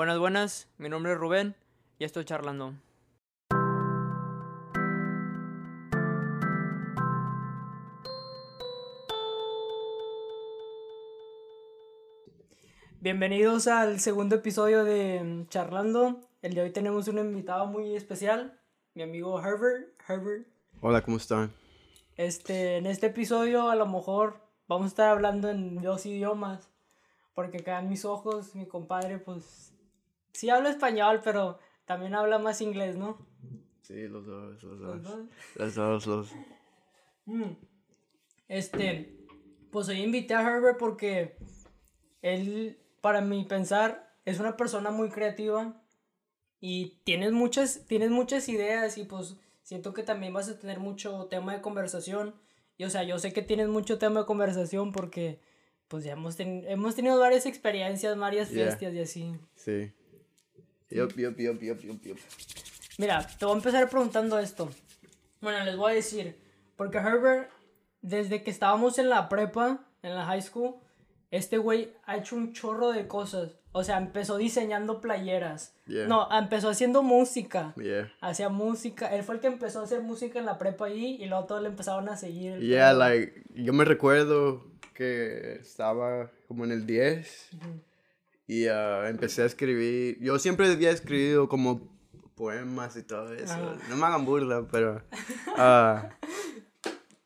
Buenas, buenas. Mi nombre es Rubén y estoy charlando. Bienvenidos al segundo episodio de mm, Charlando. El de hoy tenemos un invitado muy especial, mi amigo Herbert. Herbert. Hola, ¿cómo están? Este, en este episodio a lo mejor vamos a estar hablando en dos idiomas, porque acá en mis ojos mi compadre pues sí habla español, pero también habla más inglés, ¿no? Sí, los dos, los Los dos. dos. Los dos, los Mm. Este, pues hoy invité a Herbert porque él, para mi pensar, es una persona muy creativa y tienes muchas, tienes muchas ideas y pues siento que también vas a tener mucho tema de conversación. Y o sea, yo sé que tienes mucho tema de conversación porque pues ya hemos, ten- hemos tenido varias experiencias, varias Yeah. fiestas y así. Sí. Yup, yup, yup, yup, yup, yup. Mira, te voy a empezar preguntando esto. Bueno, les voy a decir, porque Herbert, desde que estábamos en la prepa, en la high school, este güey ha hecho un chorro de cosas. O sea, empezó diseñando playeras. Yeah. No, empezó haciendo música. Yeah. Hacía música. Él fue el que empezó a hacer música en la prepa ahí y luego todos le empezaron a seguir. Yeah, like, yo me recuerdo que estaba como en el 10 y ah, empecé a escribir. Yo siempre había escrito como poemas y todo eso. No me hagan burla, pero ah,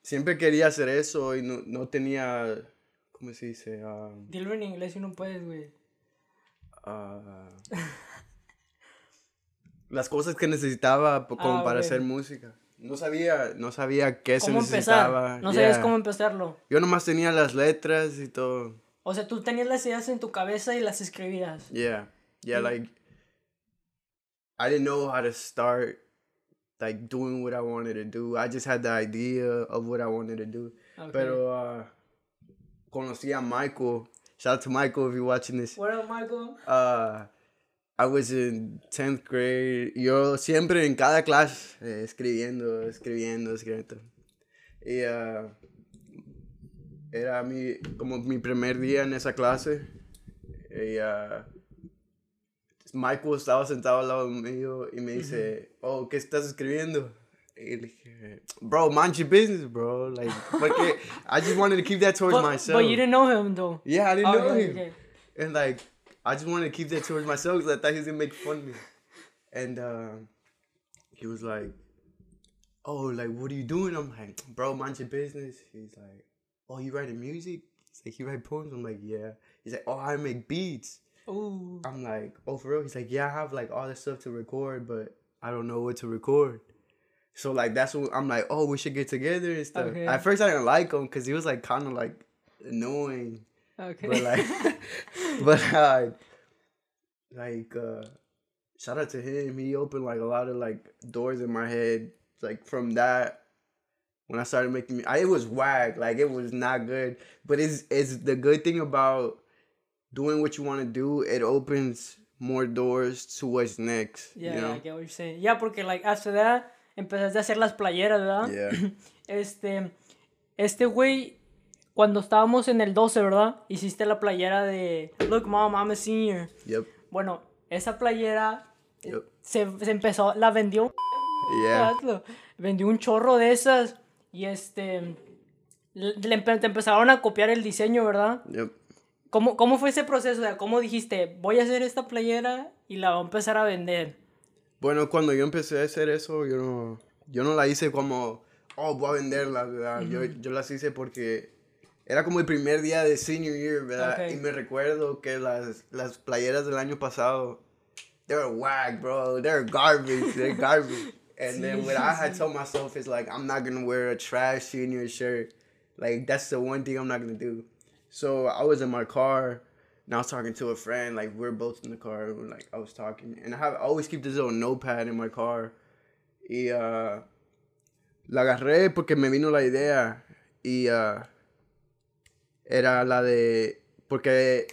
siempre quería hacer eso y no, no tenía, ¿cómo se dice? Ah, Dilo en inglés si no puedes, güey. las cosas que necesitaba como Ah, para ok. hacer música. No sabía, no sabía qué se ¿Cómo necesitaba. empezar? No sabías Yeah. cómo empezarlo. Yo nomás tenía las letras y todo. O sea, tú tenías las ideas en tu cabeza y las escribías. Yeah. Yeah, Mm. like I didn't know how to start like doing what I wanted to do. I just had the idea of what I wanted to do. Ok. Pero uh, conocí a Michael. Shout out to Michael if you're watching this. What up, Michael? Uh, I was in 10th grade. Yo siempre en cada clase eh, escribiendo, escribiendo, escribiendo. Y uh, era mi, como mi primer día en esa clase. Y uh, Michael estaba sentado al lado mío y me dice, oh, ¿qué estás escribiendo? Y le dije, bro, mind your business, bro. Like, porque I just wanted to keep that towards But, myself. but you didn't know him though. Yeah, I didn't know Okay, him. okay. And like, I just wanted to keep that towards myself because I thought he was gonna make fun of me. And uh, he was like, "Oh, like, what are you doing?" I'm like, "Bro, mind your business." He's like, "Oh, you writing music?" He's like, "You write poems?" I'm like, "Yeah." He's like, "Oh, I make beats." Ooh. I'm like, "Oh, for real?" He's like, "Yeah, I have like all this stuff to record, but I don't know what to record." So like, that's what I'm like. Oh, we should get together and stuff. Okay. At first, I didn't like him because he was like kind of like annoying. Okay. But like, but uh, like, uh, shout out to him. He opened like a lot of like doors in my head. Like from that, when I started making, I, it was whack. Like it was not good. But it's it's the good thing about doing what you want to do. It opens more doors to what's next. yeah, you know? I get what you're saying. Yeah, porque like after that empezaste a hacer las playeras, ¿verdad? Yeah. Este, este güey, cuando estábamos en el 12, ¿verdad? Hiciste la playera de Look, mom, I'm a senior. Yep. Bueno, esa playera Yep. se, se empezó, la vendió. Yeah. Vendió un chorro de esas y este, le, te empezaron a copiar el diseño, ¿verdad? Yep. ¿Cómo, ¿Cómo fue ese proceso? O sea, ¿cómo dijiste, voy a hacer esta playera y la voy a empezar a vender? Bueno, cuando yo empecé a hacer eso, yo no, yo no la hice como, oh, voy a venderla, ¿verdad? yo, yo las hice porque era como el primer día de senior year, ¿verdad? Ok. Y me recuerdo que las, las playeras del año pasado, they were whack, bro. They're garbage. They're garbage. And then what I had told myself is like, I'm not gonna wear a trash senior shirt. Like that's the one thing I'm not gonna do. So I was in my car and I was talking to a friend. Like we're both in the car. And, like I was talking, and I have I always keep this little notepad in my car. Y uh, la agarré porque me vino la idea y uh, era la de porque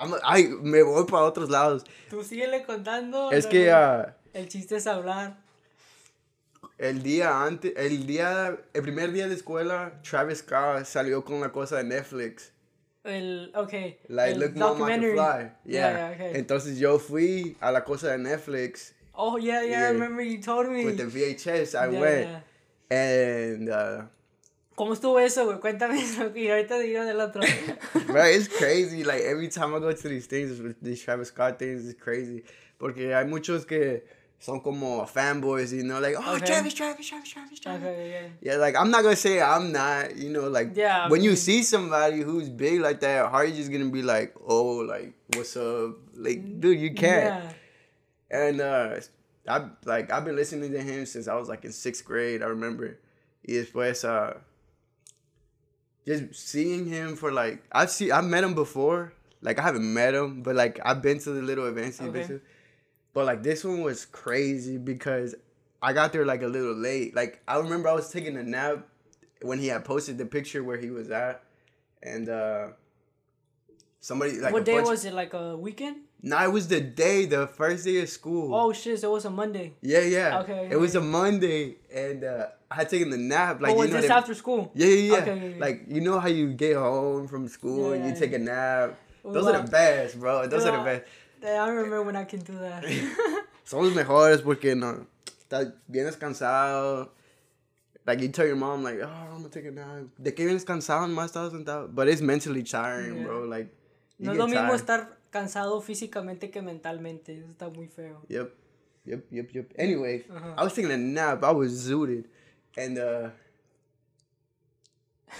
I'm- ay, me voy para otros lados. Tú síguele contando. Es que uh, El chiste es hablar. El día antes, el día, el primer día de escuela, Travis Scott salió con la cosa de Netflix. El, okay. Like, el look, mom, I can documentary. fly. Yeah, Yeah. yeah, okay. Entonces yo fui a la cosa de Netflix Oh, yeah, yeah, I remember you told me. with the VHS. I Yeah, went and uh, ¿Cómo estuvo eso, güey? Cuéntame eso y ahorita digo del otro. bro, it's crazy. Like every time I go to these things, these Travis Scott things, it's crazy. Porque hay muchos que son como fanboys, you know, like oh Okay. Travis, Travis, Travis, Travis, Travis. okay, Yeah, yeah, like I'm not gonna say I'm not, you know, like Yeah, I when you see somebody who's big like that, how are you just gonna be like, oh, like what's up, like dude, you can't. Yeah. And uh, I like I've been listening to him since I was like in sixth grade. I remember. Y después, uh, just seeing him for like I've seen I've met him before. Like I haven't met him, but like I've been to the little events he's been to. But like this one was crazy because I got there like a little late. Like I remember I was taking a nap when he had posted the picture where he was at, and uh, somebody like what day was it? Like a weekend? Nah, it was the day, the first day of school. Oh shit! So it was a Monday. Yeah, yeah. Okay, It was a Monday, and uh, I had taken the nap. Like oh, was you know, this they- after school? yeah, yeah, yeah. Okay. Like you know how you get home from school Yeah, and you take a nap. Those are the best, bro. Those are the best. I remember when I can do that. Son los mejores porque no estás bien descansado. Like you tell your mom like, oh, I'm gonna take a nap. De que vienes cansado, nomás estás sentado. But it's mentally tiring, Yeah. bro. Like no es lo mismo tired. estar cansado físicamente que mentalmente. Eso está muy feo. Yep. Yep, yep, yep. Anyway. I was taking a nap. I was zooted. And uh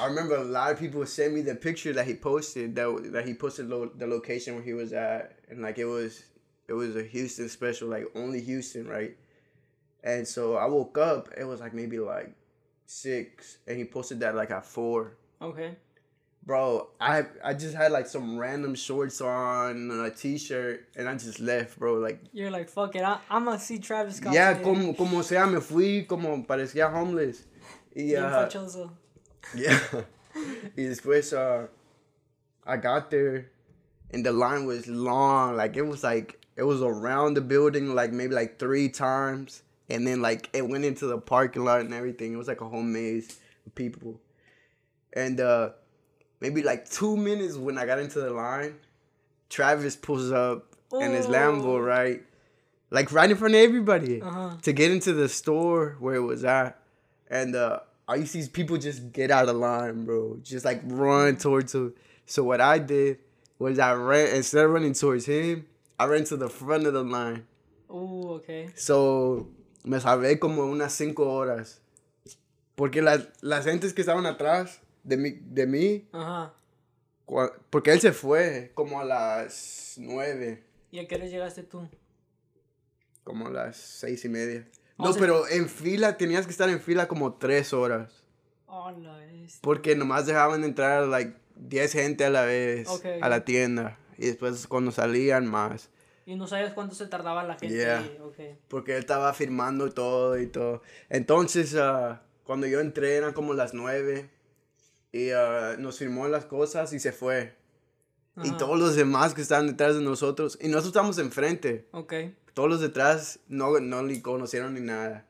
I remember a lot of people sent me the picture that he posted that that he posted lo- the location where he was at and like it was it was a Houston special like only Houston, right? And so I woke up, it was like maybe like 6 and he posted that like at 4. Okay. Bro, I I just had like some random shorts on and a t-shirt and I just left, bro. Like You're like, fuck it. I, I'm gonna see Travis Scott. Ya, today. como, como sea, me fui, como parecía homeless. Y, uh. Yeah. y después, uh, I got there, and the line was long. Like, it was like, it was around the building, like, maybe like three times. And then, like, it went into the parking lot and everything. It was like a whole maze of people. And, uh, maybe like two minutes when I got into the line, Travis pulls up and his Lambo, Oh. right? Like right in front of everybody Uh-huh. to get into the store where it was at. And uh I used to see people just get out of line, bro. Just like run towards him. So what I did was I ran instead of running towards him, I ran to the front of the line. Oh, okay. So me salvé como unas cinco horas. Porque las, las gentes que estaban atrás de mí, de mí Ajá. cua- porque él se fue como a las nueve, ¿Y a qué hora llegaste tú? como a las seis y media. No, pero en fila tenías que estar en fila como tres horas. Oh, la vez. Porque nomás dejaban entrar like 10 gente a la vez a la tienda. Y después cuando salían más. Y no sabías cuánto se tardaba la gente. Yeah. ahí, Okay. Porque él estaba firmando todo y todo. Entonces, ah, cuando yo entré eran como las 9. Y ah, nos firmó las cosas y se fue. Y todos los demás que estaban detrás de nosotros. Y nosotros estamos enfrente. Ok. Todos los detrás no, no le conocieron ni nada.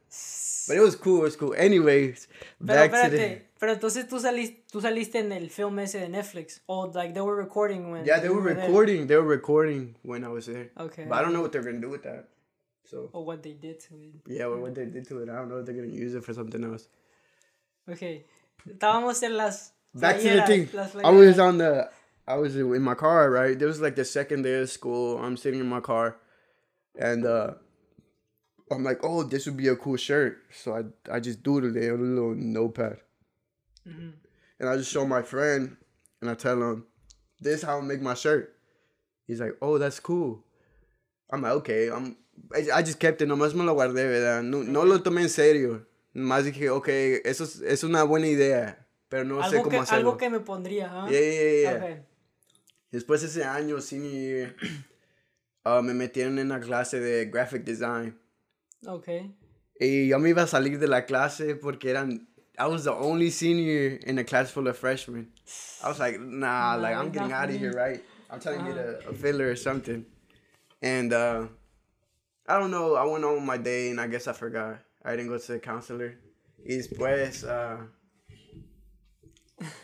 But it was cool, it was cool. Anyways, Pero back to espérate, the... pero entonces tú saliste, tú saliste en el film ese de Netflix. O like they were recording when. Yeah, they were there. recording. They were recording when I was there. Okay. But I don't know what they're gonna do with that. So Or what they did to it. yeah, what, what they did to it, I don't know if they're gonna use it for something else. Ok. Estábamos en las. Back to the playeras, thing. las I was playeras. on the. I was in my car, right? This was like the second day of school. I'm sitting in my car, and uh, I'm like, "Oh, this would be a cool shirt." So I I just doodled it on a little notepad, Mhm. and I just show my friend, and I tell him, "This is how I make my shirt." He's like, "Oh, that's cool." I'm like, "Okay." I'm. I I just kept it. Nomás me lo guardé, ¿verdad? No, no lo tomé en serio. Nomás dije, okay, eso es, es una buena idea, pero no sé cómo que, hacerlo. algo que me pondría, ¿ah? Yeah, yeah, yeah. Ok. Después de ese año, senior ah, me metieron en la clase de graphic design. Ok. Y yo me iba a salir de la clase porque eran. I was the only senior in a class full of freshmen. I was like, nah, Nah, like I'm getting out of here, right? I'm trying to get a, a filler or something. And uh, I don't know. I went on my day and I guess I forgot. I didn't go to the counselor. Y después, uh,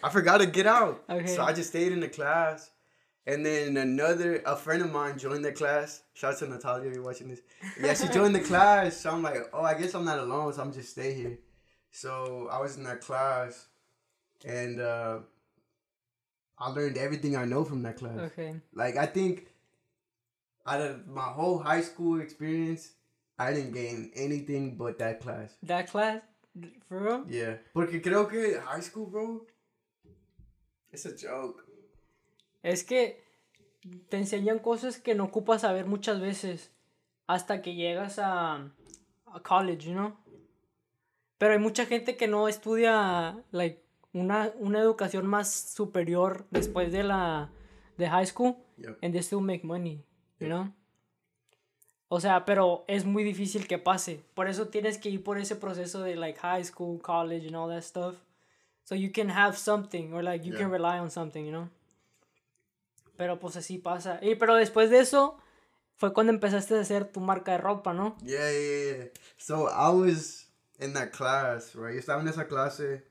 I forgot to get out. Okay. So I just stayed in the class. And then another, a friend of mine joined the class. Shout out to Natalia if you're watching this. Yeah, she joined the class. So I'm like, oh, I guess I'm not alone, so I'm just stay here. So I was in that class. And uh, I learned everything I know from that class. Okay. Like, I think out of my whole high school experience, I didn't gain anything but that class. That class, for real? Yeah. Porque creo que high school, bro, it's a joke. Es que te enseñan cosas que no ocupas saber muchas veces hasta que llegas a, a college, you know? Pero hay mucha gente que no estudia like una, una educación más superior después de la de high school Yep. and they still make money, you know? O sea, pero es muy difícil que pase. Por eso tienes que ir por ese proceso de like high school, college and all that stuff. So you can have something or like you Yeah. can rely on something, you know? Pero pues así pasa. Y pero después de eso fue cuando empezaste a hacer tu marca de ropa, ¿no? Yeah, yeah, yeah. So I was in that class, right? Yo estaba en esa clase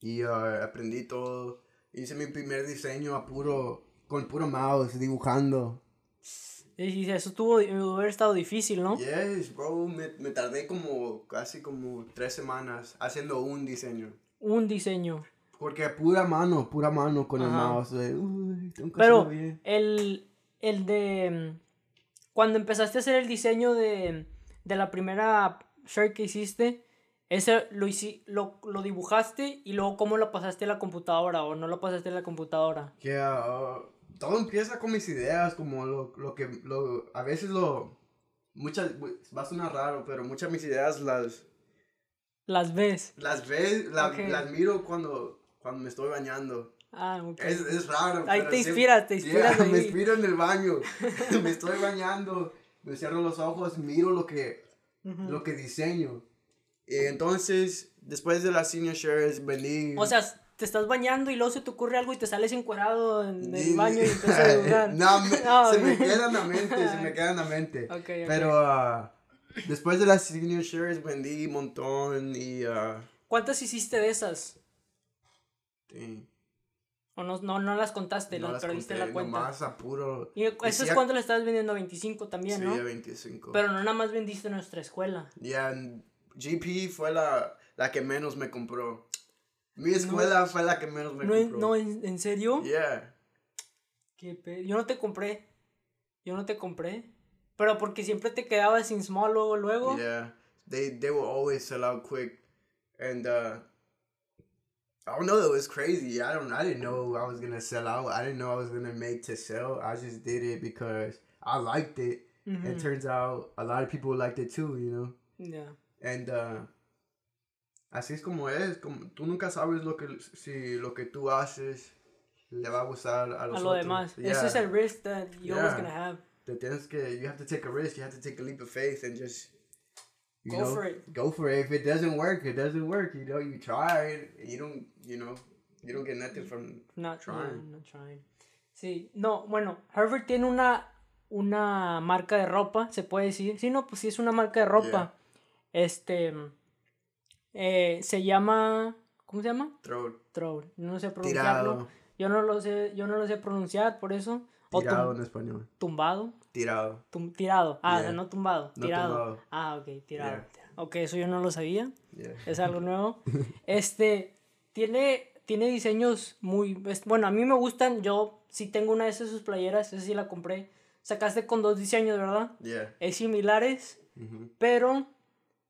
y uh, aprendí todo. Hice mi primer diseño a puro, con puro mouse, dibujando. Y eso tuvo debe haber estado difícil, ¿no? Yes, bro, me, me tardé como casi como tres semanas haciendo un diseño. Un diseño. Porque pura mano, pura mano con el Ajá. mouse. de, uy, tengo que Pero bien. el, el de... mm, Cuando empezaste a hacer el diseño de, de la primera shirt que hiciste, ese lo, hici- lo, lo dibujaste y luego cómo lo pasaste a la computadora o no lo pasaste a la computadora. Yeah, uh, todo empieza con mis ideas, como lo, lo que, lo, a veces lo, muchas, va a sonar raro, pero muchas de mis ideas las, Las ves. las ves, la- Ok. las miro cuando, cuando me estoy bañando. Ah, ok. Es, es raro. Ahí te inspiras, te inspiras Yeah, me inspiro en el baño, me estoy bañando, me cierro los ojos, miro lo que, Ujú. lo que diseño. Y entonces, después de las senior shares, vendí... O sea, te estás bañando y luego se te ocurre algo y te sales encuerado en el baño y empiezas a dibujar. no, me- No, se me queda en la mente, se me queda en la mente. Ok, ok. Pero ah, después de las senior shares vendí un montón y... ah, ¿Cuántas hiciste de esas? Dang, ¿O no, no, no las contaste? no las perdiste conté, la cuenta. Nomás a puro... Y eso es cuando le estabas vendiendo a 25 también, Sí, ¿no? 25. Pero no nada más vendiste en nuestra escuela. Ya, en GP fue la, la que menos me compró. Mi escuela fue la que menos me No, compró. no, ¿en, en serio? Yeah. Qué pe- Yo no te compré. Yo no te compré. Pero porque siempre te quedabas sin small luego, luego. Yeah. They they will always sell out quick. And uh I don't know, it was crazy. I don't I didn't know I was gonna sell out. I didn't know I was gonna make to sell. I just did it because I liked it. And it turns out a lot of people liked it too, you know. Yeah. And uh así es como es, como tú nunca sabes lo que si lo que tú haces le va a gustar a los A lo otros. demás. Yeah. Ese es el risk that you're always gonna have. Te tienes que you have to take a risk, you have to take a leap of faith and just you Go know, for it. Go for it. If it doesn't work, it doesn't work. You know, you tried. You don't, you know, you don't get nothing from Not Trying. no, not trying. Sí, no, bueno, Harvard tiene una, una marca de ropa, se puede decir. Sí, no, pues sí es una marca de ropa. Este, eh, se llama, ¿cómo se llama? throw Troll. No sé pronunciarlo. tirado, Yo no lo sé, yo no lo sé pronunciar, por eso. Tirado en español. tumbado. Tirado. Tum- tirado. Ah, Yeah. no tumbado. No Tirado. tumbado. Ah, ok, tirado. Yeah. Ok, eso yo no lo sabía. Yeah. Es algo nuevo. Este, tiene, tiene diseños muy... Bueno, a mí me gustan. Yo sí tengo una de esas sus playeras. Esa sí la compré. Sacaste con dos diseños, ¿verdad? Yeah. Es similares, pero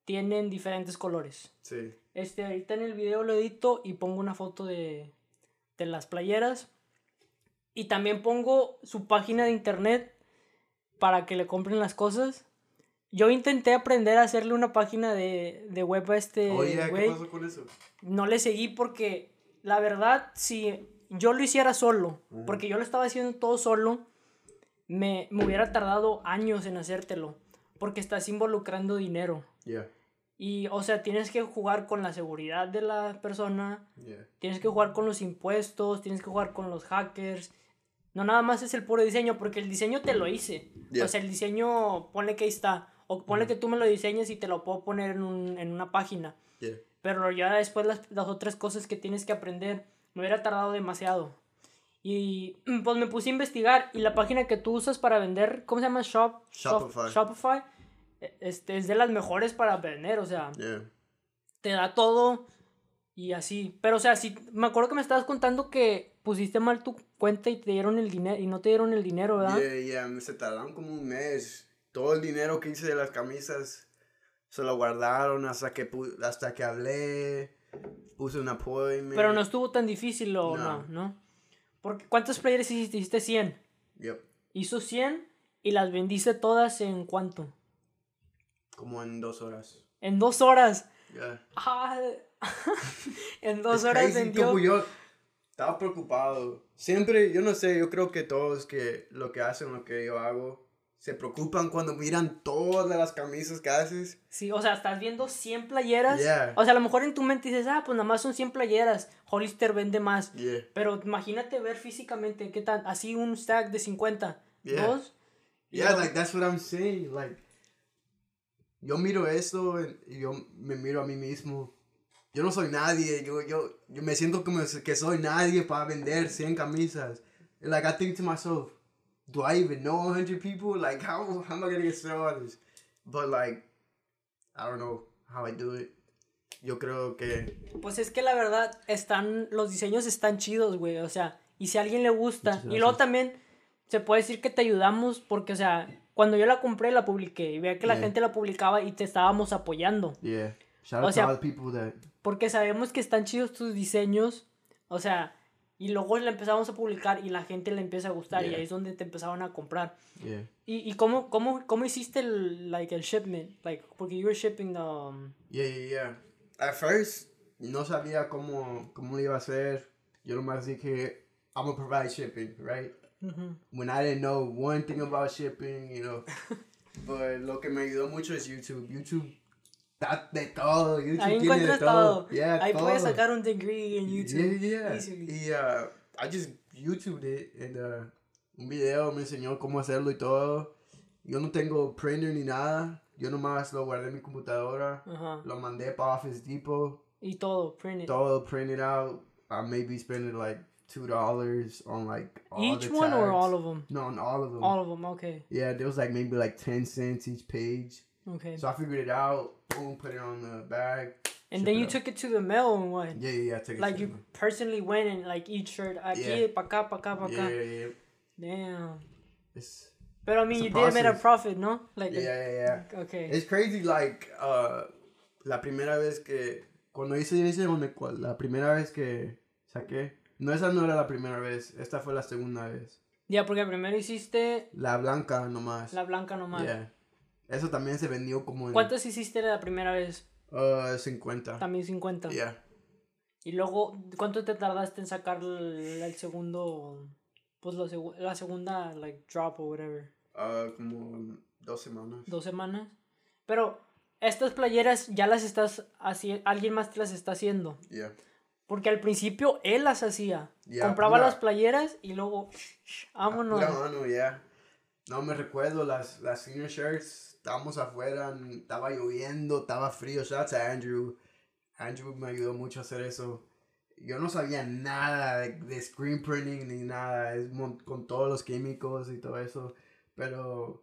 tienen diferentes colores. Sí. Este, ahorita en el video lo edito y pongo una foto de, de las playeras. Y también pongo su página de internet para que le compren las cosas. Yo intenté aprender a hacerle una página de, de web a este Oye, ¿qué pasó con eso? no le seguí porque la verdad, si yo lo hiciera solo, porque yo lo estaba haciendo todo solo, me, me hubiera tardado años en hacértelo. Porque estás involucrando dinero. Yeah. Y, o sea, tienes que jugar con la seguridad de la persona, Yeah. tienes que jugar con los impuestos, tienes que jugar con los hackers. No nada más es el puro diseño, porque el diseño te lo hice. Yeah. O sea, el diseño, ponle que ahí está. O ponle Ujú. que tú me lo diseñes y te lo puedo poner en, un- en una página. Yeah. pero ya después las, las otras cosas que tienes que aprender me hubiera tardado demasiado. Y pues me puse a investigar y la página que tú usas para vender, ¿cómo se llama? Shop, Shop- Shopify. Shopify. e- Este, es de las mejores para vender, o sea, Yeah. te da todo y así. Pero, o sea, sí, me acuerdo que me estabas contando que pusiste mal tu cuenta y te dieron el dinero y no te dieron el dinero, ¿verdad? Yeah, yeah, me se tardaron como un mes. Todo el dinero que hice de las camisas se lo guardaron hasta que hasta que hablé, puse un appointment. Pero no estuvo tan difícil o no, No. ¿no? Porque ¿cuántos players hiciste? Hiciste 100. Yep, Hizo 100 y las vendiste todas en cuánto? como en dos horas. En dos horas. Yeah. Ah, en dos Es horas vendió. Estaba preocupado. Siempre, yo no sé, yo creo que todos que lo que hacen, lo que yo hago, se preocupan cuando miran todas las camisas que haces. Sí, o sea, estás viendo 100 playeras. Yeah. O sea, a lo mejor en tu mente dices, ah, pues nada más son 100 playeras. Hollister vende más. Yeah. Pero imagínate ver físicamente qué tan. Así un stack de 50. Yeah. Dos. Yeah, like that's what I'm saying. Like, yo miro esto y yo me miro a mí mismo. Yo no soy nadie. Yo, yo, yo me siento como que soy nadie para vender 100 camisas. And, like, I think to myself, do I even know 100 people? Like, how, how am I gonna get started? But, like, I don't know how I do it. Yo creo que. Pues es que la verdad, están. Los diseños están chidos, güey. O sea, y si a alguien le gusta. Y luego también se puede decir que te ayudamos porque, o sea, cuando yo la compré, la publiqué. Y veía que la Yeah. gente la publicaba y te estábamos apoyando. Yeah. Shout O out sea- to all the people that. Porque sabemos que están chidos tus diseños. O sea, y luego la empezamos a publicar y la gente le empieza a gustar. Y Yeah. ahí es donde te empezaban a comprar. Yeah. ¿Y, y cómo, cómo, cómo hiciste el, like, el shipment? Like, porque you were shipping the... um, Yeah, yeah, yeah. At first, no sabía cómo, cómo lo iba a hacer. Yo nomás dije, I'm gonna provide shipping, right? ujú. When I didn't know one thing about shipping, you know. But lo que me ayudó mucho es YouTube. YouTube da de todo. YouTube Ahí tiene de todo. todo. Yeah, Ahí puedes todo. sacar un degree en YouTube. Yeah, yeah. easily. Y uh, I just YouTube it and uh, un video me enseñó cómo hacerlo y todo. Yo no tengo printer ni nada. Yo nomás lo guardé en mi computadora. Ajá. Lo mandé para Office Depot. Y todo, print it. Todo printed out. I maybe spending like two dollars on like all Each one or all of them? No, on all of them. All of them, okay. Yeah, there was like maybe like ten cents each page. Okay. So I figured it out. Boom, put it on the bag. and then you took it to the mail and what? Yeah, yeah, yeah. I took it Like to you them. personally went and like each shirt aquí, Yeah. pa' acá, pa' acá, pa' Yeah, acá. yeah, yeah. Damn. It's But I mean, you a did make a process. profit, no? Like, yeah, yeah, yeah. okay. It's crazy, like, uh, la primera vez que, cuando hice ese, la primera vez que saqué, no, esa no era la primera vez, esta fue la segunda vez. Ya, porque primero hiciste La blanca nomás. la blanca nomás. Yeah. Eso también se vendió como en ¿Cuántas hiciste la primera vez? uh, 50. También 50. Yeah. Y luego, ¿cuánto te tardaste en sacar el, el segundo, pues la, la segunda, like, drop o whatever? Uh, como dos semanas. ¿Dos semanas? Pero, estas playeras ya las estás haciendo, alguien más te las está haciendo. Yeah. Porque al principio él las hacía. Ya, Compraba pura- las playeras y luego, vámonos. Pura mano, yeah. No me recuerdo las, las senior shirts. Estábamos afuera, estaba lloviendo, estaba frío. Shout out to Andrew. Andrew me ayudó mucho a hacer eso. Yo no sabía nada de, de screen printing ni nada. Es con todos los químicos y todo eso. Pero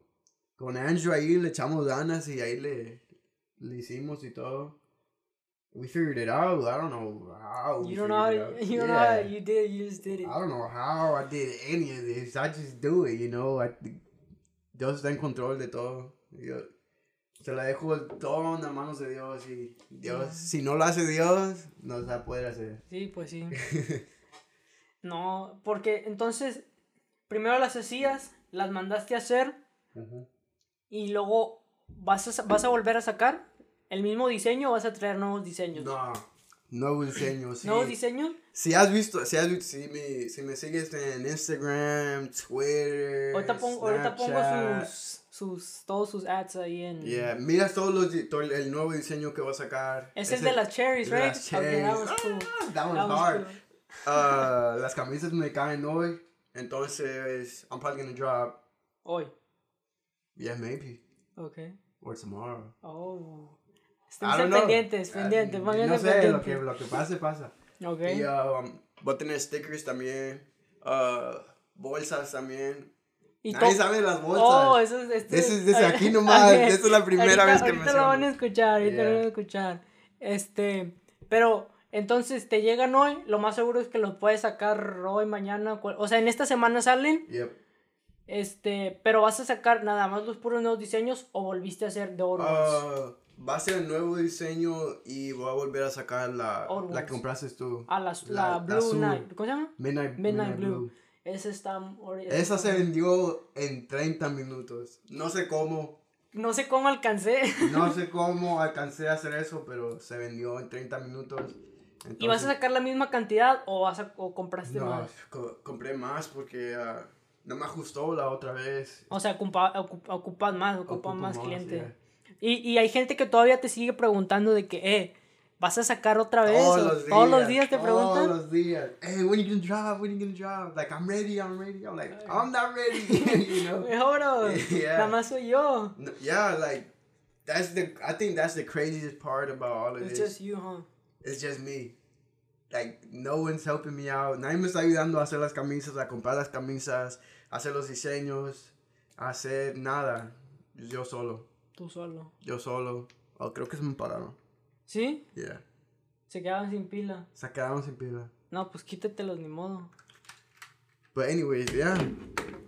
con Andrew ahí le echamos ganas y ahí le, le hicimos y todo. We figured it out. I don't know how. You don't know how, you don't know how Yeah. you did, you just did it. I don't know how I did any of this. I just do it, you know. I, Dios está en control de todo. Yo se la dejo todo en las manos de Dios y Dios, si no lo hace Dios, no se va a poder hacer. Sí, pues sí. No, porque entonces, primero las hacías, las mandaste a hacer y luego vas a, vas a volver a sacar el mismo diseño o vas a traer nuevos diseños. No, nuevo diseño. Sí. ¿Nuevos diseños? Si has visto, si has visto, si me, si me sigues en Instagram, Twitter, Ahorita pongo, ahorita pongo Snapchat, sus, sus, todos sus ads ahí en... Yeah, mira todos los, todo el- el nuevo diseño que voy a sacar. Es el Ese- de las cherries, right? las Okay, that cherries. was cool. Ah, that That was was hard. cool. Uh, las camisas me caen hoy, entonces I'm probably gonna drop. Hoy. Yeah, maybe Okay. or tomorrow. Oh. Estén pendientes, pendientes, uh, No sé, lo que, lo que pase, pasa. Ok. Y um, voy a tener stickers también, uh, bolsas también. ¿Y Nadie sabe las bolsas. Oh, eso es... Este, es desde aquí nomás, esa es la primera vez que me Ahorita lo van a escuchar, ahorita lo van a escuchar. Este, pero... Entonces te llegan hoy, lo más seguro es que los puedes sacar hoy, mañana, o sea, en esta semana salen. Yep. Este, pero vas a sacar nada más los puros nuevos diseños o volviste a hacer de oro. Uh, va a ser el nuevo diseño y voy a volver a sacar la, la que compraste tú. Ah, la, la, Blue Night. ¿Cómo se llama? Midnight, Midnight, Blue. Esa está. Esa se vendió en 30 minutos. No sé cómo. No sé cómo alcancé. no sé cómo alcancé a hacer eso, pero se vendió en 30 minutos. ¿Y vas a sacar la misma cantidad o, vas a, o compraste más? No, compré más porque uh, no me ajustó la otra vez. O sea, ocupas más, ocupas más, clientes. Y, y hay gente que todavía te sigue preguntando de que, eh, ¿vas a sacar otra vez? Todos, los, días, todos los días te preguntan. Todos los días. Hey, when you gonna drop? When you gonna drop? Like, I'm ready, I'm ready. I'm like, I'm not ready. you know? Mejor, yeah. nada más soy yo. Yeah, like, that's the, I think that's the craziest part about all of it's this. It's just you, huh? It's just me. Like, no one's helping me out. Nadie me está ayudando a hacer las camisas, a comprar las camisas, a hacer los diseños, a hacer nada. Yo solo. Tú solo. Yo solo. Oh, creo que se me pararon. ¿Sí? Yeah. Se quedaron sin pila. Se quedaron sin pila. No, pues quítatelos, ni modo. But anyways, yeah.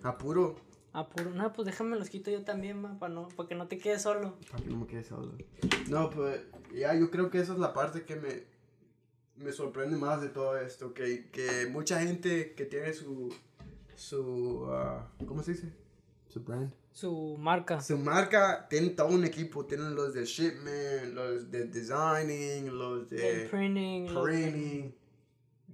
Apuro. Apuro. No, pues déjame los quito yo también, ma, para no, para que no te quedes solo. Para que no me quede solo. No, pues, ya, yo creo que esa es la parte que me me sorprende más de todo esto, que, que mucha gente que tiene su, su, uh, ¿cómo se dice? Su brand. Su marca. Su marca, tiene todo un equipo, tienen los de shipment, los de designing, los de el printing. printing.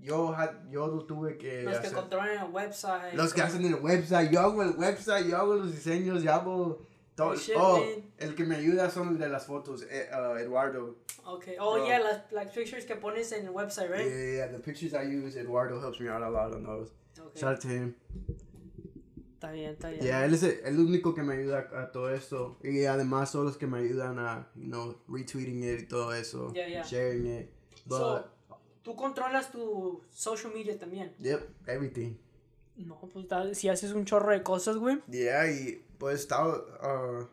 Yo, yo lo tuve que Los que controlan el website. Los que hacen el website, yo hago el website, yo hago los diseños, yo hago todo. Oh, el que me ayuda son el de las fotos, eh, uh, Eduardo. Okay. Oh, Bro. yeah, las like, pictures que pones en el website, right? Yeah, yeah, the pictures I use, Eduardo helps me out a lot on those. Okay. Shout out to him. Está bien, está bien. Yeah, él es el, el, único que me ayuda a todo esto. Y además son los que me ayudan a, you know, retweeting it y todo eso. Yeah, yeah. Sharing it. But, so, ¿tú controlas tu social media también? Yep, everything. No, pues si haces un chorro de cosas, güey. Yeah, y pues estaba... Uh,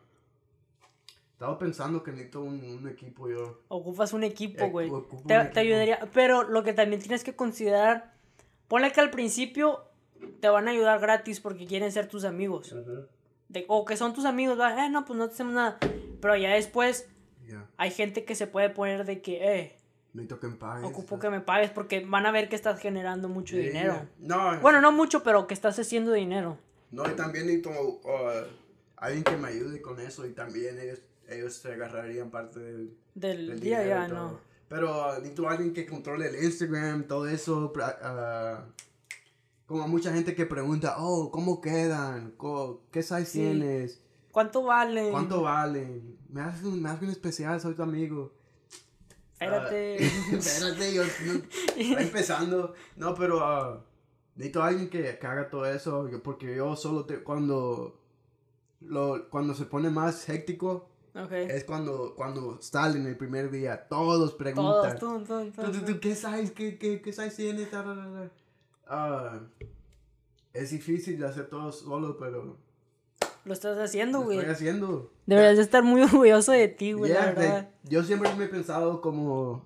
estaba pensando que necesito un, un equipo yo. Ocupas un equipo, güey. te, te ayudaría. Pero lo que también tienes que considerar, ponle que al principio te van a ayudar gratis porque quieren ser tus amigos. de, o que son tus amigos, eh, no, pues no te hacemos nada. Pero ya después hay gente que se puede poner de que, eh, Necesito que me pagues. Ocupo que me pagues porque van a ver que estás generando mucho Yeah, dinero. yeah. No, Bueno, no mucho, pero que estás haciendo dinero. no, y también necesito uh, alguien que me ayude con eso y también ellos, ellos se agarrarían parte del, Del del día, dinero ya, no. Pero uh, necesito alguien que controle el Instagram, todo eso. uh, como mucha gente que pregunta, oh, ¿cómo quedan? ¿Qué size Sí. tienes? ¿Cuánto vale? ¿Cuánto valen? Me haces un, me haces un especial, soy tu amigo. Espérate. Ah, espérate, yo, yo- empezando. No, pero ah, necesito a alguien que, que haga todo eso. porque yo solo te, cuando lo, cuando se pone más héctico ok. es cuando cuando salen el primer día. Todos preguntan. Todos, ¿Tú, tú, tú, ¿Qué size? ¿Qué, qué, qué size tienes? Ah, es difícil de hacer todo solo, pero Lo estás haciendo, lo güey. estoy haciendo. Deberías de estar muy orgulloso de ti, güey, Yeah, la verdad. yo siempre me he pensado como,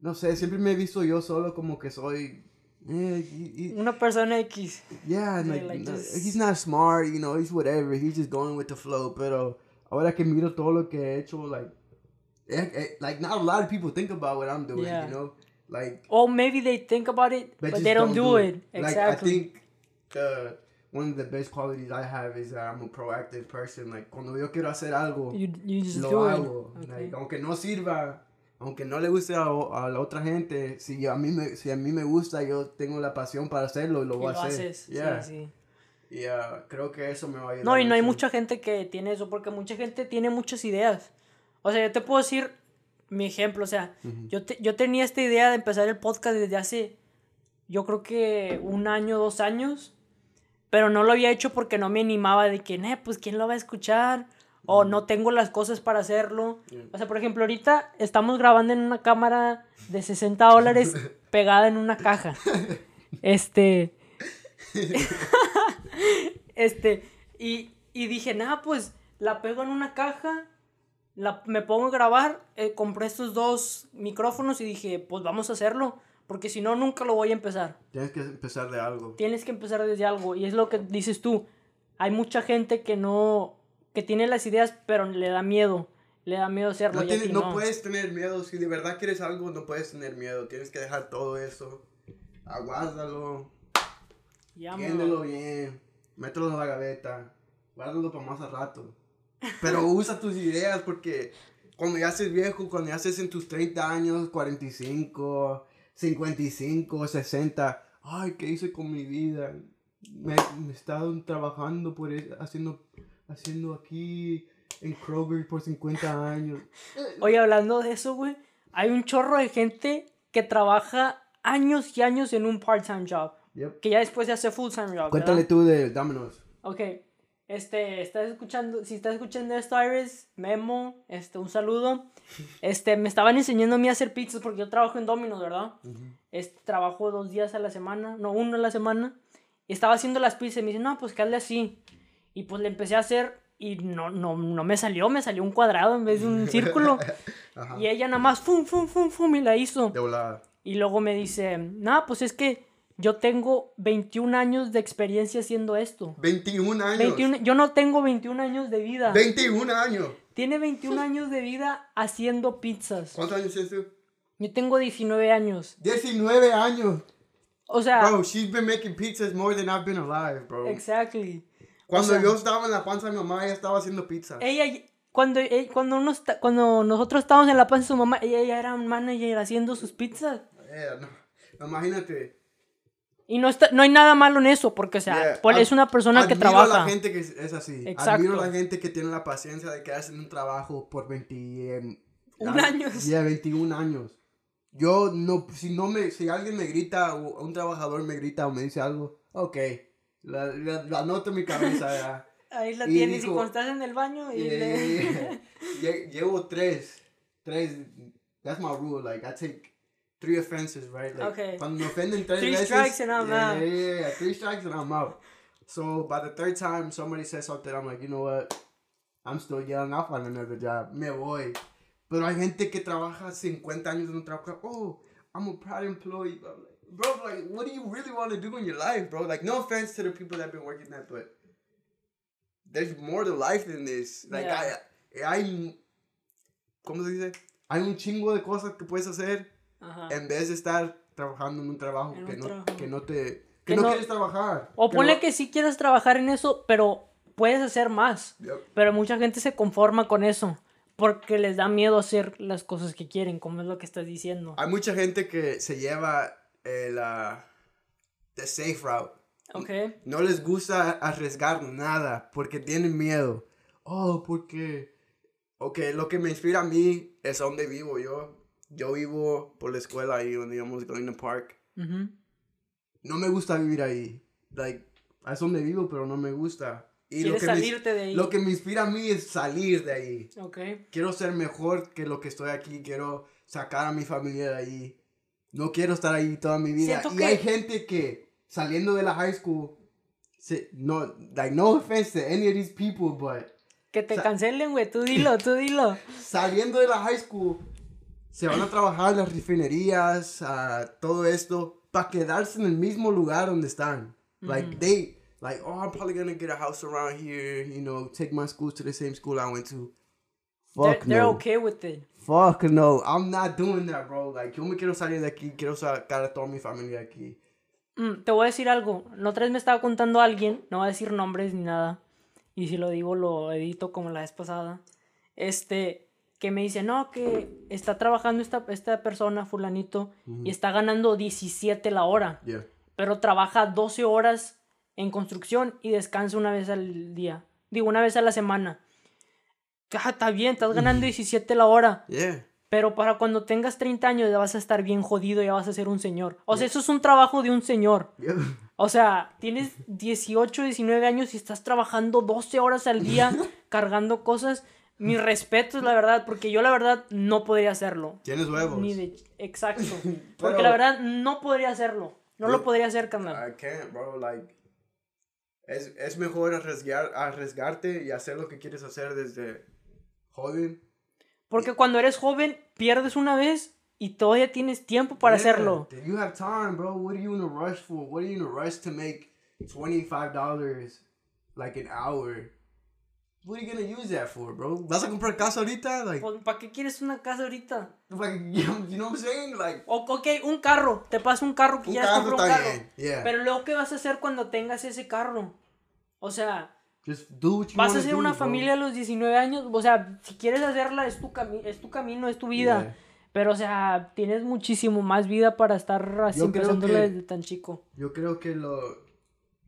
no sé, siempre me he visto yo solo como que soy, eh, y- y- Una persona X. yeah, like, like no, just- he's not smart, you know, he's whatever, he's just going with the flow, pero ahora que miro todo lo que he hecho, like, eh, eh, like not a lot of people think about what I'm doing, Yeah. you know, like, Or maybe they think about it, but, they don't, do it. Like, Exactly. I think the, one of the best qualities I have is that I'm a proactive person, like, cuando yo quiero hacer algo, you, you just lo do hago. it. Like, Okay. aunque no sirva, aunque no le guste a, a la otra gente, si a mí me, si a mí me gusta, yo tengo la pasión para hacerlo y lo Y voy lo a hacer. haces. Yeah. Sí, sí. Y creo que eso me va a ayudar. No, y no hay mucha gente que tiene eso, porque mucha gente tiene muchas ideas. O sea, yo te puedo decir mi ejemplo, o sea, yo, te- yo tenía esta idea de empezar el podcast desde hace, yo creo que un año, dos años, pero no lo había hecho porque no me animaba de que, "Nah, pues, ¿quién lo va a escuchar? o no tengo las cosas para hacerlo. O sea, por ejemplo, ahorita estamos grabando en una cámara de 60 dólares pegada en una caja. Este. este. Y, y dije, nada, pues la pego en una caja, la, me pongo a grabar, eh, compré estos dos micrófonos y dije, pues vamos a hacerlo. Porque si no, nunca lo voy a empezar. Tienes que empezar de algo. Tienes que empezar desde algo. Y es lo que dices tú. Hay mucha gente que no. que tiene las ideas, pero le da miedo. Le da miedo hacerlo. No, a tienes- ti no puedes tener miedo. Si de verdad quieres algo, no puedes tener miedo. Tienes que dejar todo eso. Aguárdalo. Mo. bien. Mételo en la gaveta. Guárdalo para más al rato. Pero usa tus ideas porque cuando ya seas viejo, cuando ya estés en tus 30 años, 45, 55, 60. Ay, ¿qué hice con mi vida? Me, me he estado trabajando por eso, haciendo, haciendo aquí en Kroger por 50 años. Oye, hablando de eso, güey, hay un chorro de gente que trabaja años y años en un part-time job. Yep. Que ya después se hace full-time job. Cuéntale ¿verdad? tú de Domino's. Ok. Este, estás escuchando, si estás escuchando esto, Iris, Memo, este, un saludo. Este, me estaban enseñando a mí a hacer pizzas porque yo trabajo en Domino's, ¿verdad? Este, trabajo dos días a la semana, no, uno a la semana. Y estaba haciendo las pizzas y me dice, no, pues que hazle así. Y pues le empecé a hacer y no, no, no me salió, me salió un cuadrado en vez de un círculo. Y ella nada más, fum, fum, fum, fum, y la hizo. De volada. Y luego me dice, no, pues es que yo tengo 21 años de experiencia haciendo esto. 21 años. 21, yo no tengo 21 años de vida. 21 años. Tiene 21 años de vida haciendo pizzas. ¿Cuántos años tienes tú? Yo tengo 19 años. 19 años. O sea, Bro, she's been making pizzas more than I've been alive, bro. exactly. Cuando o sea- yo estaba en la panza de mi mamá, ella estaba haciendo pizza. Ella, cuando, ella- cuando, uno está- cuando nosotros estábamos en la panza de su mamá, ella ya era un manager haciendo sus pizzas. Eh, no. Imagínate. Y no, está, no hay nada malo en eso, porque, o sea, Yeah, es una persona que admiro trabaja. a la gente que es, así. Exacto. Admiro a la gente que tiene la paciencia de quedarse en un trabajo por 20... em, Un ah, años. Yeah, 21 años. Yo no, si no me, si alguien me grita o un trabajador me grita o me dice algo, ok, la, la, la anoto en mi cabeza. Ahí la Y tienes y dijo- cuando estás en el baño y Yeah, le... Llevo tres. Tres. That's my rule. Like, I take three offenses, right? Like, Okay. Cuando me ofenden tres Three veces. strikes and I'm yeah, out. Yeah, yeah, yeah. Three strikes and I'm out. So, by the third time somebody says something, I'm like, you know what? I'm still young. I'll find another job. Me voy. Pero hay gente que trabaja 50 años en un trabajo. Oh, I'm a proud employee. Bro, like, bro, like, what do you really want to do in your life, bro? Like, no offense to the people that have been working that, but there's more to life than this. Like, Yeah. hay, hay, ¿cómo se dice? Hay un chingo de cosas que puedes hacer Ajá. en vez de estar trabajando en un trabajo En que un no, trabajo. que no te, Que que no, no- quieres trabajar. O ponle no- que sí quieres trabajar en eso, pero puedes hacer más. Yep. Pero mucha gente se conforma con eso. Porque les da miedo hacer las cosas que quieren, como es lo que estás diciendo. Hay mucha gente que se lleva eh, la the safe route. Ok. No les gusta arriesgar nada porque tienen miedo. Oh, porque... Ok, lo que me inspira a mí es donde vivo yo. Yo vivo por la escuela ahí donde íbamos Galena Park. Ujú. No me gusta vivir ahí. Like, es donde vivo, pero no me gusta. Y Quieres que me- salirte de ahí. Lo que me inspira a mí es salir de ahí. Ok. Quiero ser mejor que lo que estoy aquí. Quiero sacar a mi familia de ahí. No quiero estar ahí toda mi vida. Siento y que- hay gente que saliendo de la high school, se, no, like no offense to any of these people, but Que te cancelen, güey. Tú dilo, tú dilo. saliendo de la high school, se van a trabajar las refinerías, a todo esto, para quedarse en el mismo lugar donde están. Like, they, like, oh, I'm probably gonna get a house around here, you know, take my school to the same school I went to. They're, Fuck they're no. okay with it. Fuck no. I'm not doing that, bro. Like, yo me quiero salir de aquí, quiero sacar a toda mi familia de aquí. Mm, te voy a decir algo. La otra vez me estaba contando alguien, no voy a decir nombres ni nada. Y si lo digo, lo edito como la vez pasada. Este, que me dice, no, que está trabajando esta, esta persona, fulanito, y está ganando 17 la hora. Yeah. Pero trabaja 12 horas en construcción y descansa una vez al día. Digo, una vez a la semana. Ah, está bien, estás ganando 17 la hora. Yeah. Pero para cuando tengas 30 años ya vas a estar bien jodido, ya vas a ser un señor. O sea, eso es un trabajo de un señor. O sea, tienes 18, 19 años y estás trabajando 12 horas al día cargando cosas, mis respetos, la verdad, porque yo la verdad no podría hacerlo. Tienes huevos. Ni de... Exacto. Porque Pero- la verdad no podría hacerlo. No lo podría hacer, carnal. I can't, bro. Like, es, es mejor arriesgar, arriesgarte y hacer lo que quieres hacer desde joven. Porque cuando eres joven, pierdes una vez y todavía tienes tiempo para Yeah, hacerlo. You have time, bro. What are you in a rush for? What are you in a rush to make $25 like an hour? What are you gonna use that for, bro? ¿Vas a comprar casa ahorita? Like, Pues, ¿Para qué quieres una casa ahorita? like you, know, what I'm saying? Like, O, ok, un carro. Te pasa un carro que carro comprar un carro. Yeah. Pero luego, ¿qué vas a hacer cuando tengas ese carro? O sea, Just do what you vas a do, una bro. familia a los 19 años. O sea, si quieres hacerla, es tu, cami es tu camino, es tu vida. Yeah. Pero, o sea, tienes muchísimo más vida para estar así que- desde tan chico. Yo creo que lo,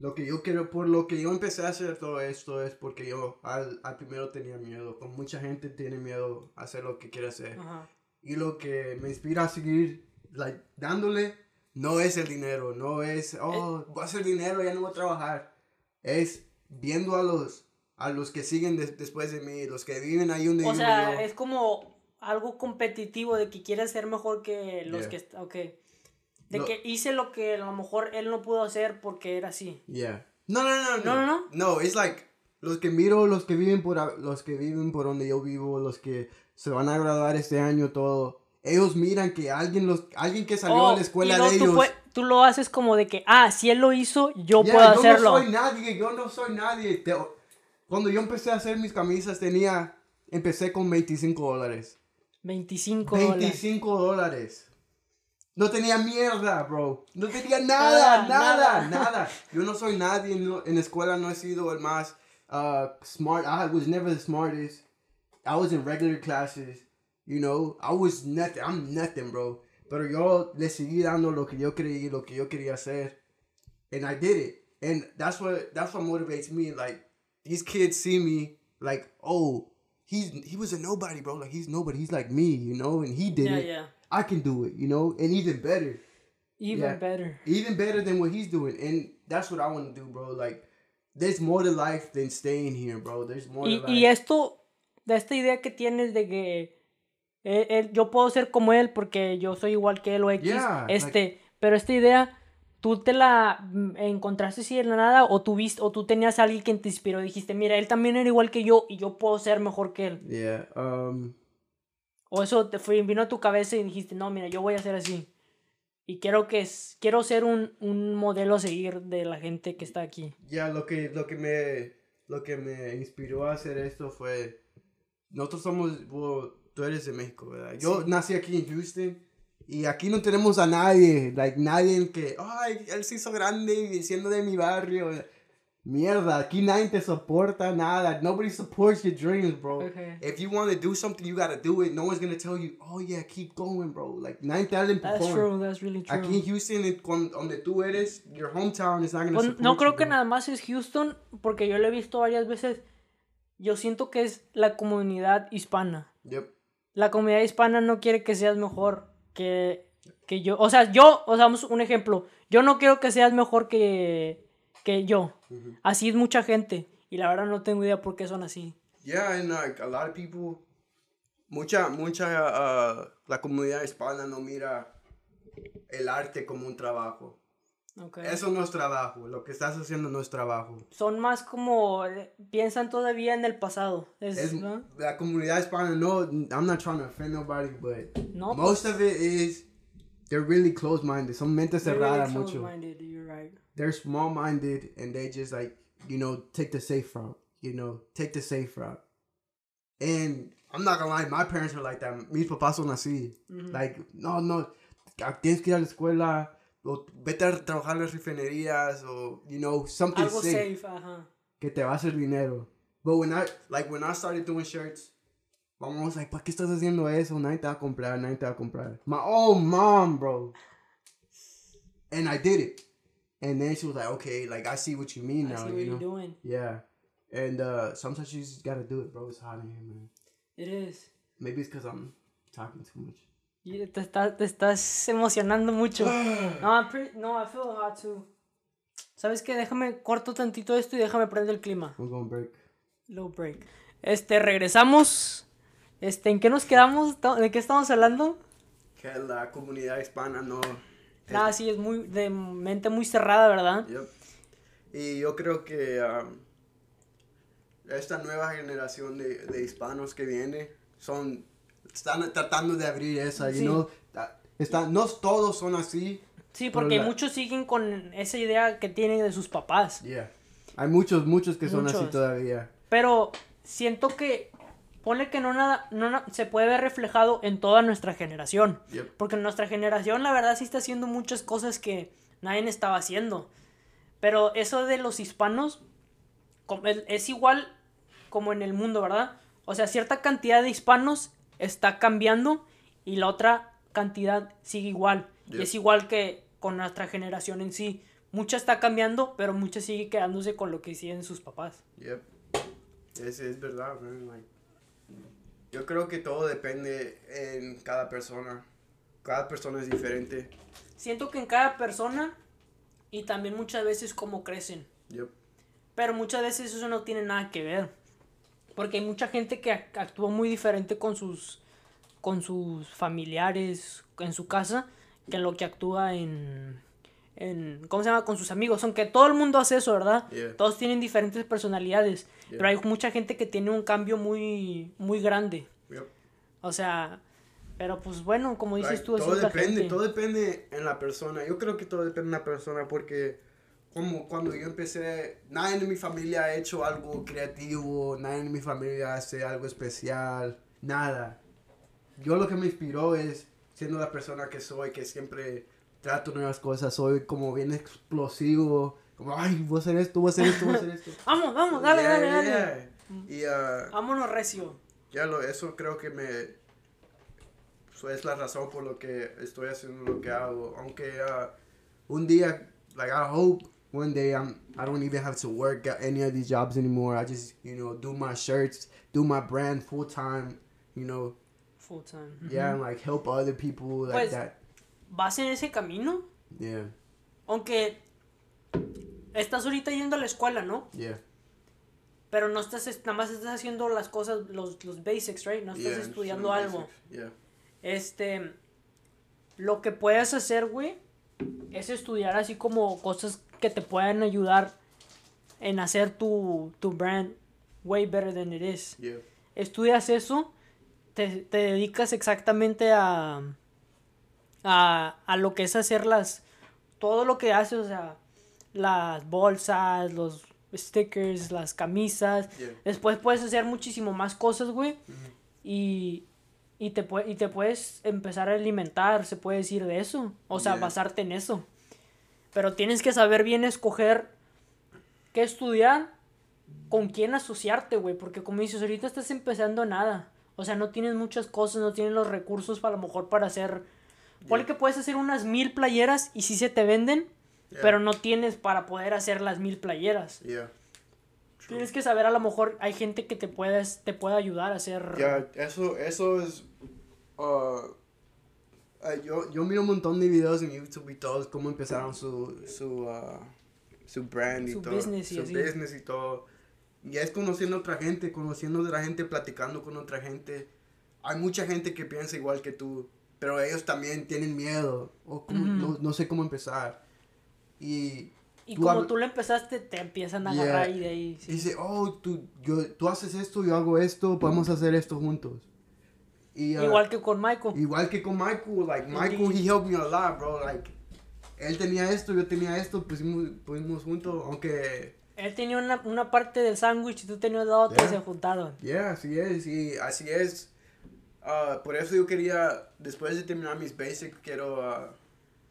lo que yo quiero, por lo que yo empecé a hacer todo esto es porque yo al, al primero tenía miedo. Como mucha gente tiene miedo a hacer lo que quiere hacer. Ajá. Y lo que me inspira a seguir like, dándole no es el dinero, no es, oh, voy a hacer dinero, ya no voy a trabajar. Es viendo a los, a los que siguen des- después de mí, los que viven ahí donde O sea, yo. es como algo competitivo de que quieres ser mejor que los Yeah. que... Ok. De Lo- que hice lo que a lo mejor él no pudo hacer porque era así. Yeah. No, no, no, no. No, no, no. No, es like los que miro, los que viven por los que viven por donde yo vivo, los que se van a graduar este año todo. Ellos miran que alguien los alguien que salió Oh, a la escuela luego de tú, ellos. fue- tú lo haces como de que, ah, si él lo hizo, yo Yeah, puedo yo hacerlo. no soy nadie, yo no soy nadie. Te- cuando yo empecé a hacer mis camisas tenía empecé con 25 dólares. 25 dólares. 25 dólares. No tenía mierda, bro. No tenía nada, Nada, nada, nada. Yo no soy nadie. no- en la escuela no he sido el más uh, smart. I was never the smartest. I was in regular classes. You know, I was nothing. I'm nothing, bro. Pero yo le seguí dando lo que yo creí, lo que yo quería hacer. And I did it. And that's what that's what motivates me. Like these kids see me like, oh, he's he was a nobody, bro. Like he's nobody. He's like me, you know, and he did Yeah, it. yeah. I can do it, you know, and even better. Even Yeah. better. Even better than what he's doing. And that's what I want to do, bro. Like there's more to life than staying here, bro. There's more Y, to y life. esto, de esta idea que tienes de que él- él- yo puedo ser como él porque yo soy igual que él o X, Yeah, este, pero esta idea, ¿tú te la mm, encontraste así de la nada o tú, viste, o tú tenías a alguien que te inspiró? Dijiste, mira, él también era igual que yo y yo puedo ser mejor que él. Yeah. Um O eso te fue, vino a tu cabeza y dijiste, no, mira, yo voy a ser así. Y quiero que es, quiero ser un, un modelo a seguir de la gente que está aquí. Ya, lo que, lo que me lo que me inspiró a hacer esto fue nosotros somos well, tú eres de México, ¿verdad? Yo nací aquí en Houston y aquí no tenemos a nadie, like nadie que, ay, él se hizo grande y siendo de mi barrio. Mierda, aquí nadie te soporta nada. Nobody supports your dreams, bro. Okay. If you want to do something, you gotta do it. No one's gonna tell you, oh yeah, keep going, bro. Like nadie te el That's true, that's really true. Aquí en Houston, donde tú eres, your hometown is not gonna Pues, support no creo you, que bro. nada más es Houston, porque yo lo he visto varias veces. Yo siento que es la comunidad hispana. Yep. La comunidad hispana no quiere que seas mejor que, que yo. O sea, yo, o sea, un ejemplo. Yo no quiero que seas mejor que, que yo. Ujú. Así es mucha gente. Y la verdad no tengo idea por qué son así. Yeah, and like a lot of people, mucha, mucha, uh, la comunidad hispana no mira el arte como un trabajo. Okay. Eso no es trabajo, lo que estás haciendo no es trabajo. Son más como. eh, Piensan todavía en el pasado. Es, Es, ¿no? La comunidad hispana, no, I'm not trying to offend nobody, but No, most of it is, they're really closed-minded, son mentes really cerradas mucho. close-minded, you're right. They're small-minded and they just like, you know, take the safe route, you know, take the safe route. And I'm not gonna lie, my parents were like that. Mis papás son así. Ujú. Like, no, no, ah, tienes que ir a la escuela, o vete a trabajar en las refinerías, o, you know, something Algo safe, safe, ajá. que te va a hacer dinero. But when I, like, when I started doing shirts, my mom was like, ¿para qué estás haciendo eso? Nadie te va a comprar, nadie te va a comprar. My own mom, bro. And I did it. And then she was like, okay, like, I see what you mean I now, see what you know? doing. Yeah. And uh, sometimes you just gotta do it, bro. It's hot in here, man. It is. Maybe it's because I'm talking too much. Y te, está- te estás emocionando mucho. No, I'm pretty- no, I feel hot too. ¿Sabes qué? Déjame corto tantito esto y déjame prender el clima. We're gonna break. Low break. Este, regresamos. Este, ¿en qué nos quedamos? ¿De qué estamos hablando? Que la comunidad hispana no... Nada, sí, es muy, de mente muy cerrada, ¿verdad? Yep. Y yo creo que um, esta nueva generación de, de hispanos que viene son están tratando de abrir esa, Sí. y no están no todos son así. Sí, porque la- muchos siguen con esa idea que tienen de sus papás. Yeah. Hay muchos muchos que son así todavía. Pero siento que, ponle que no nada, no na- se puede ver reflejado en toda nuestra generación. Yep. Porque nuestra generación, la verdad, sí está haciendo muchas cosas que nadie estaba haciendo. Pero eso de los hispanos es, igual como en el mundo, ¿verdad? O sea, cierta cantidad de hispanos está cambiando y la otra cantidad sigue igual. Y Yep. es igual que con nuestra generación en sí. Mucha está cambiando, pero mucha sigue quedándose con lo que hicieron sus papás. Yep. Es, es verdad, man. Like, yo creo que todo depende en cada persona. Cada persona es diferente. Siento que en cada persona y también muchas veces cómo crecen. Yep. Pero muchas veces eso no tiene nada que ver. Porque hay mucha gente que ac- actúa muy diferente con sus, con sus familiares en su casa que en lo que actúa en, en, ¿cómo se llama? Con sus amigos. Aunque todo el mundo hace eso, ¿verdad? Yeah. Todos tienen diferentes personalidades. Yeah. Pero hay mucha gente que tiene un cambio muy, muy grande. Yep. O sea, pero pues bueno, como dices Like, tú, todo es depende, gente. todo depende en la persona. Yo creo que todo depende en la persona porque como cuando yo empecé, nadie de mi familia ha hecho algo creativo, nadie de mi familia hace algo especial, nada. Yo lo que me inspiró es siendo la persona que soy, que siempre trato nuevas cosas, soy como bien explosivo, como, ay, voy a hacer esto, voy a hacer esto, voy a hacer esto. Vamos, vamos, dale, Yeah, dale, dale. yeah. Y ah, Vámonos recio. ya lo, eso creo que me eso es la razón por lo que estoy haciendo lo que hago. Aunque ah, un día, like I hope one day I'm I don't even have to work at any of these jobs anymore. I just you know do my shirts, do my brand full time. You know, Full time. yeah, and like help other people like Pues- that. Vas en ese camino, Yeah, aunque estás ahorita yendo a la escuela, ¿no? yeah, Pero no estás, es- nada más estás haciendo las cosas, los, los basics, right? No estás yeah. estudiando algo. Yeah, Este, lo que puedes hacer, güey, es estudiar así como cosas que te puedan ayudar en hacer tu, tu brand way better than it is. estudias eso, te, te dedicas exactamente a, a, a lo que es hacer las, todo lo que haces, o sea, las bolsas, los stickers, las camisas. yeah. Después puedes hacer muchísimo más cosas, güey. Y, y, te, y te puedes empezar a alimentar, se puede decir de eso. O sea, Yeah. basarte en eso. Pero tienes que saber bien escoger qué estudiar, con quién asociarte, güey. Porque como dices, ahorita estás empezando nada. O sea, no tienes muchas cosas, no tienes los recursos para a lo mejor para hacer... Ponle que puedes hacer unas mil playeras y sí se te venden, Yeah. pero no tienes para poder hacer las mil playeras. Yeah. Tienes que saber, a lo mejor hay gente que te puedes, te puede ayudar a hacer... Ya, eso, eso es. ah, ah, yo, yo miro un montón de videos en YouTube y todos cómo empezaron su, su, ah, su brand y Su todo. business y su así. business y todo. Y es conociendo a otra gente, conociendo de la gente, platicando con otra gente. Hay mucha gente que piensa igual que tú, pero ellos también tienen miedo. O no, no sé cómo empezar. Y Y tú como tú lo empezaste, te empiezan a Yeah. agarrar y de ahí... sí. Dice, oh, tú, yo, tú haces esto, yo hago esto, podemos hacer esto juntos. Y, ah, Igual que con Michael. Igual que con Michael, like Michael, he helped me a lot, bro. Like, él tenía esto, yo tenía esto, pusimos, pusimos juntos, aunque, Él tenía una, una parte del sándwich y tú tenías la otra y Yeah. se juntaron. yeah, así es, y así es. Ah, por eso yo quería, después de terminar mis basics, quiero, ah,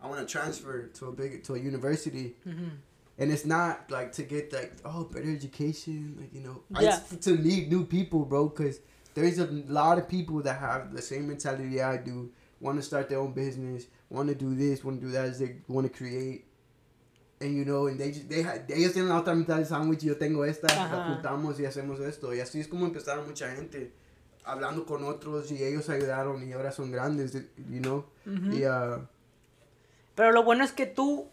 I want to transfer to a big, to a university. Ujú. And it's not like to get like oh better education, like you know, Yeah. it's to meet new people, bro. Because there's a lot of people that have the same mentality I do, want to start their own business, want to do this, want to do that, as they want to create. And you know, and they just, they ellos tienen la otra mitad del sándwich yo tengo esta, la juntamos y hacemos esto. Y así es como empezaron mucha gente hablando con otros y ellos ayudaron y ahora son grandes, you know. Ujú. Y uh, Pero lo bueno es que tú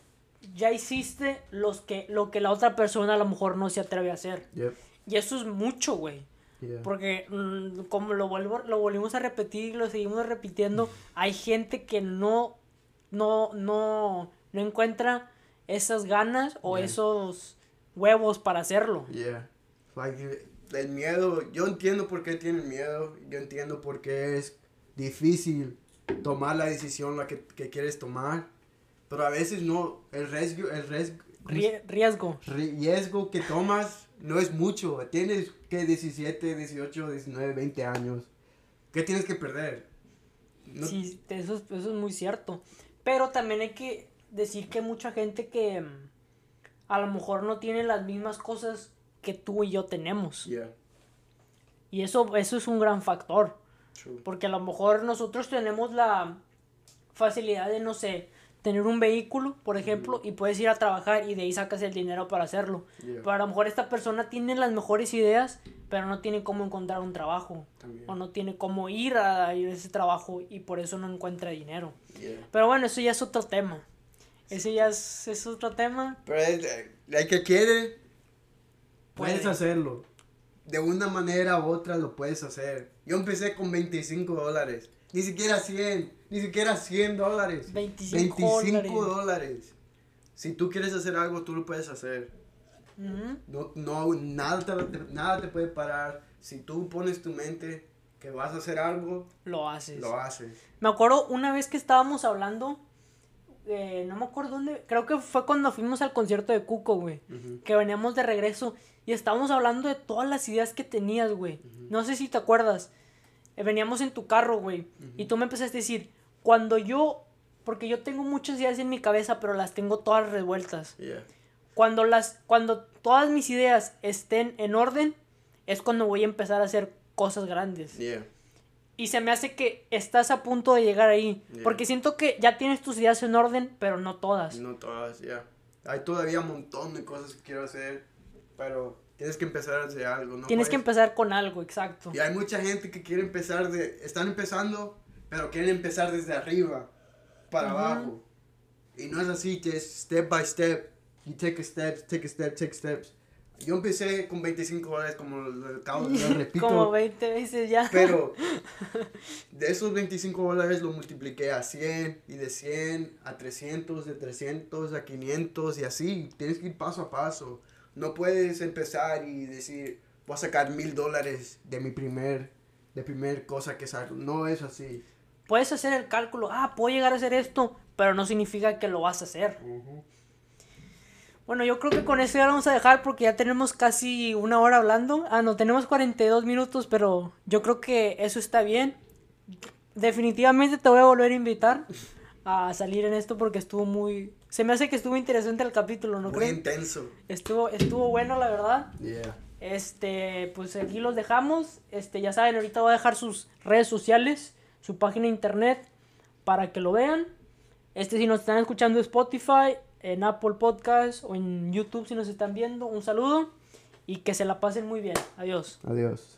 ya hiciste los que, lo que la otra persona a lo mejor no se atreve a hacer. yep, Y eso es mucho, güey. Yeah. Porque mm, como lo, vuelvo, lo volvimos a repetir, lo seguimos repitiendo, hay gente que no, no, no, no encuentra esas ganas o Yeah. esos huevos para hacerlo. Yeah. Like, el miedo, yo entiendo por qué tienen miedo, yo entiendo por qué es difícil tomar la decisión la que, que quieres tomar, pero a veces no, el riesgo, el riesgo, Rie- riesgo. riesgo que tomas no es mucho, tienes que 17, 18, 19, 20 años, ¿qué tienes que perder? No- Sí, eso, es- eso es muy cierto. Pero también hay que decir que mucha gente que mm, a lo mejor no tiene las mismas cosas que tú y yo tenemos. Yeah, Y eso, eso es un gran factor. true. Porque a lo mejor nosotros tenemos la facilidad de, no sé, tener un vehículo, por ejemplo, y puedes ir a trabajar y de ahí sacas el dinero para hacerlo. Yeah. Pero a lo mejor esta persona tiene las mejores ideas, pero no tiene cómo encontrar un trabajo. También. O no tiene cómo ir a ir a ese trabajo y por eso no encuentra dinero. Yeah. Pero bueno, eso ya es otro tema. Ese ya es, es otro tema. Pero es, eh, que quiere, puedes Puede. hacerlo. De una manera u otra lo puedes hacer. Yo empecé con 25 dólares. Ni siquiera 100. Ni siquiera 100 dólares. 25 25 dólares. Si tú quieres hacer algo, tú lo puedes hacer. Ujú. No, no, nada, te, nada te puede parar. Si tú pones tu mente que vas a hacer algo, Lo haces. lo haces. Me acuerdo una vez que estábamos hablando, eh, no me acuerdo dónde, creo que fue cuando fuimos al concierto de Cuco, güey. Que veníamos de regreso y estábamos hablando de todas las ideas que tenías, güey. No sé si te acuerdas. Eh, veníamos en tu carro, güey. Y tú me empezaste a decir, cuando yo, porque yo tengo muchas ideas en mi cabeza, pero las tengo todas revueltas. Yeah. Cuando las, cuando todas mis ideas estén en orden, es cuando voy a empezar a hacer cosas grandes. Yeah. Y se me hace que estás a punto de llegar ahí. Yeah. Porque siento que ya tienes tus ideas en orden, pero no todas. No todas, ya. Hay todavía un montón de cosas que quiero hacer, pero tienes que empezar a hacer algo. No Tienes que empezar con algo, exacto. Y hay mucha gente que quiere empezar de... Están empezando, pero quieren empezar desde arriba para abajo. Y no es así, que es step by step. You take a step, take a step, take steps. Yo empecé con 25 dólares, como lo, acabo- lo repito. Como 20 veces ya. Pero de esos 25 dólares lo multipliqué a 100 y de 100 a 300, de 300 a 500 y así. Tienes que ir paso a paso. No puedes empezar y decir, voy a sacar mil dólares de mi primer, de primer cosa que saco. No es así. Puedes hacer el cálculo, ah, puedo llegar a hacer esto, pero no significa que lo vas a hacer. Bueno, yo creo que con eso ya lo vamos a dejar porque ya tenemos casi una hora hablando. Ah, no, tenemos 42 minutos, pero yo creo que eso está bien. Definitivamente te voy a volver a invitar a salir en esto porque estuvo muy... Se me hace que estuvo interesante el capítulo, ¿no Muy crees? intenso. Estuvo, estuvo bueno, la verdad. Yeah. Este, pues aquí los dejamos. Este, ya saben, ahorita voy a dejar sus redes sociales, su página de internet para que lo vean. Este, si nos están escuchando Spotify, en Apple Podcast o en YouTube si nos están viendo, un saludo y que se la pasen muy bien. Adiós. Adiós.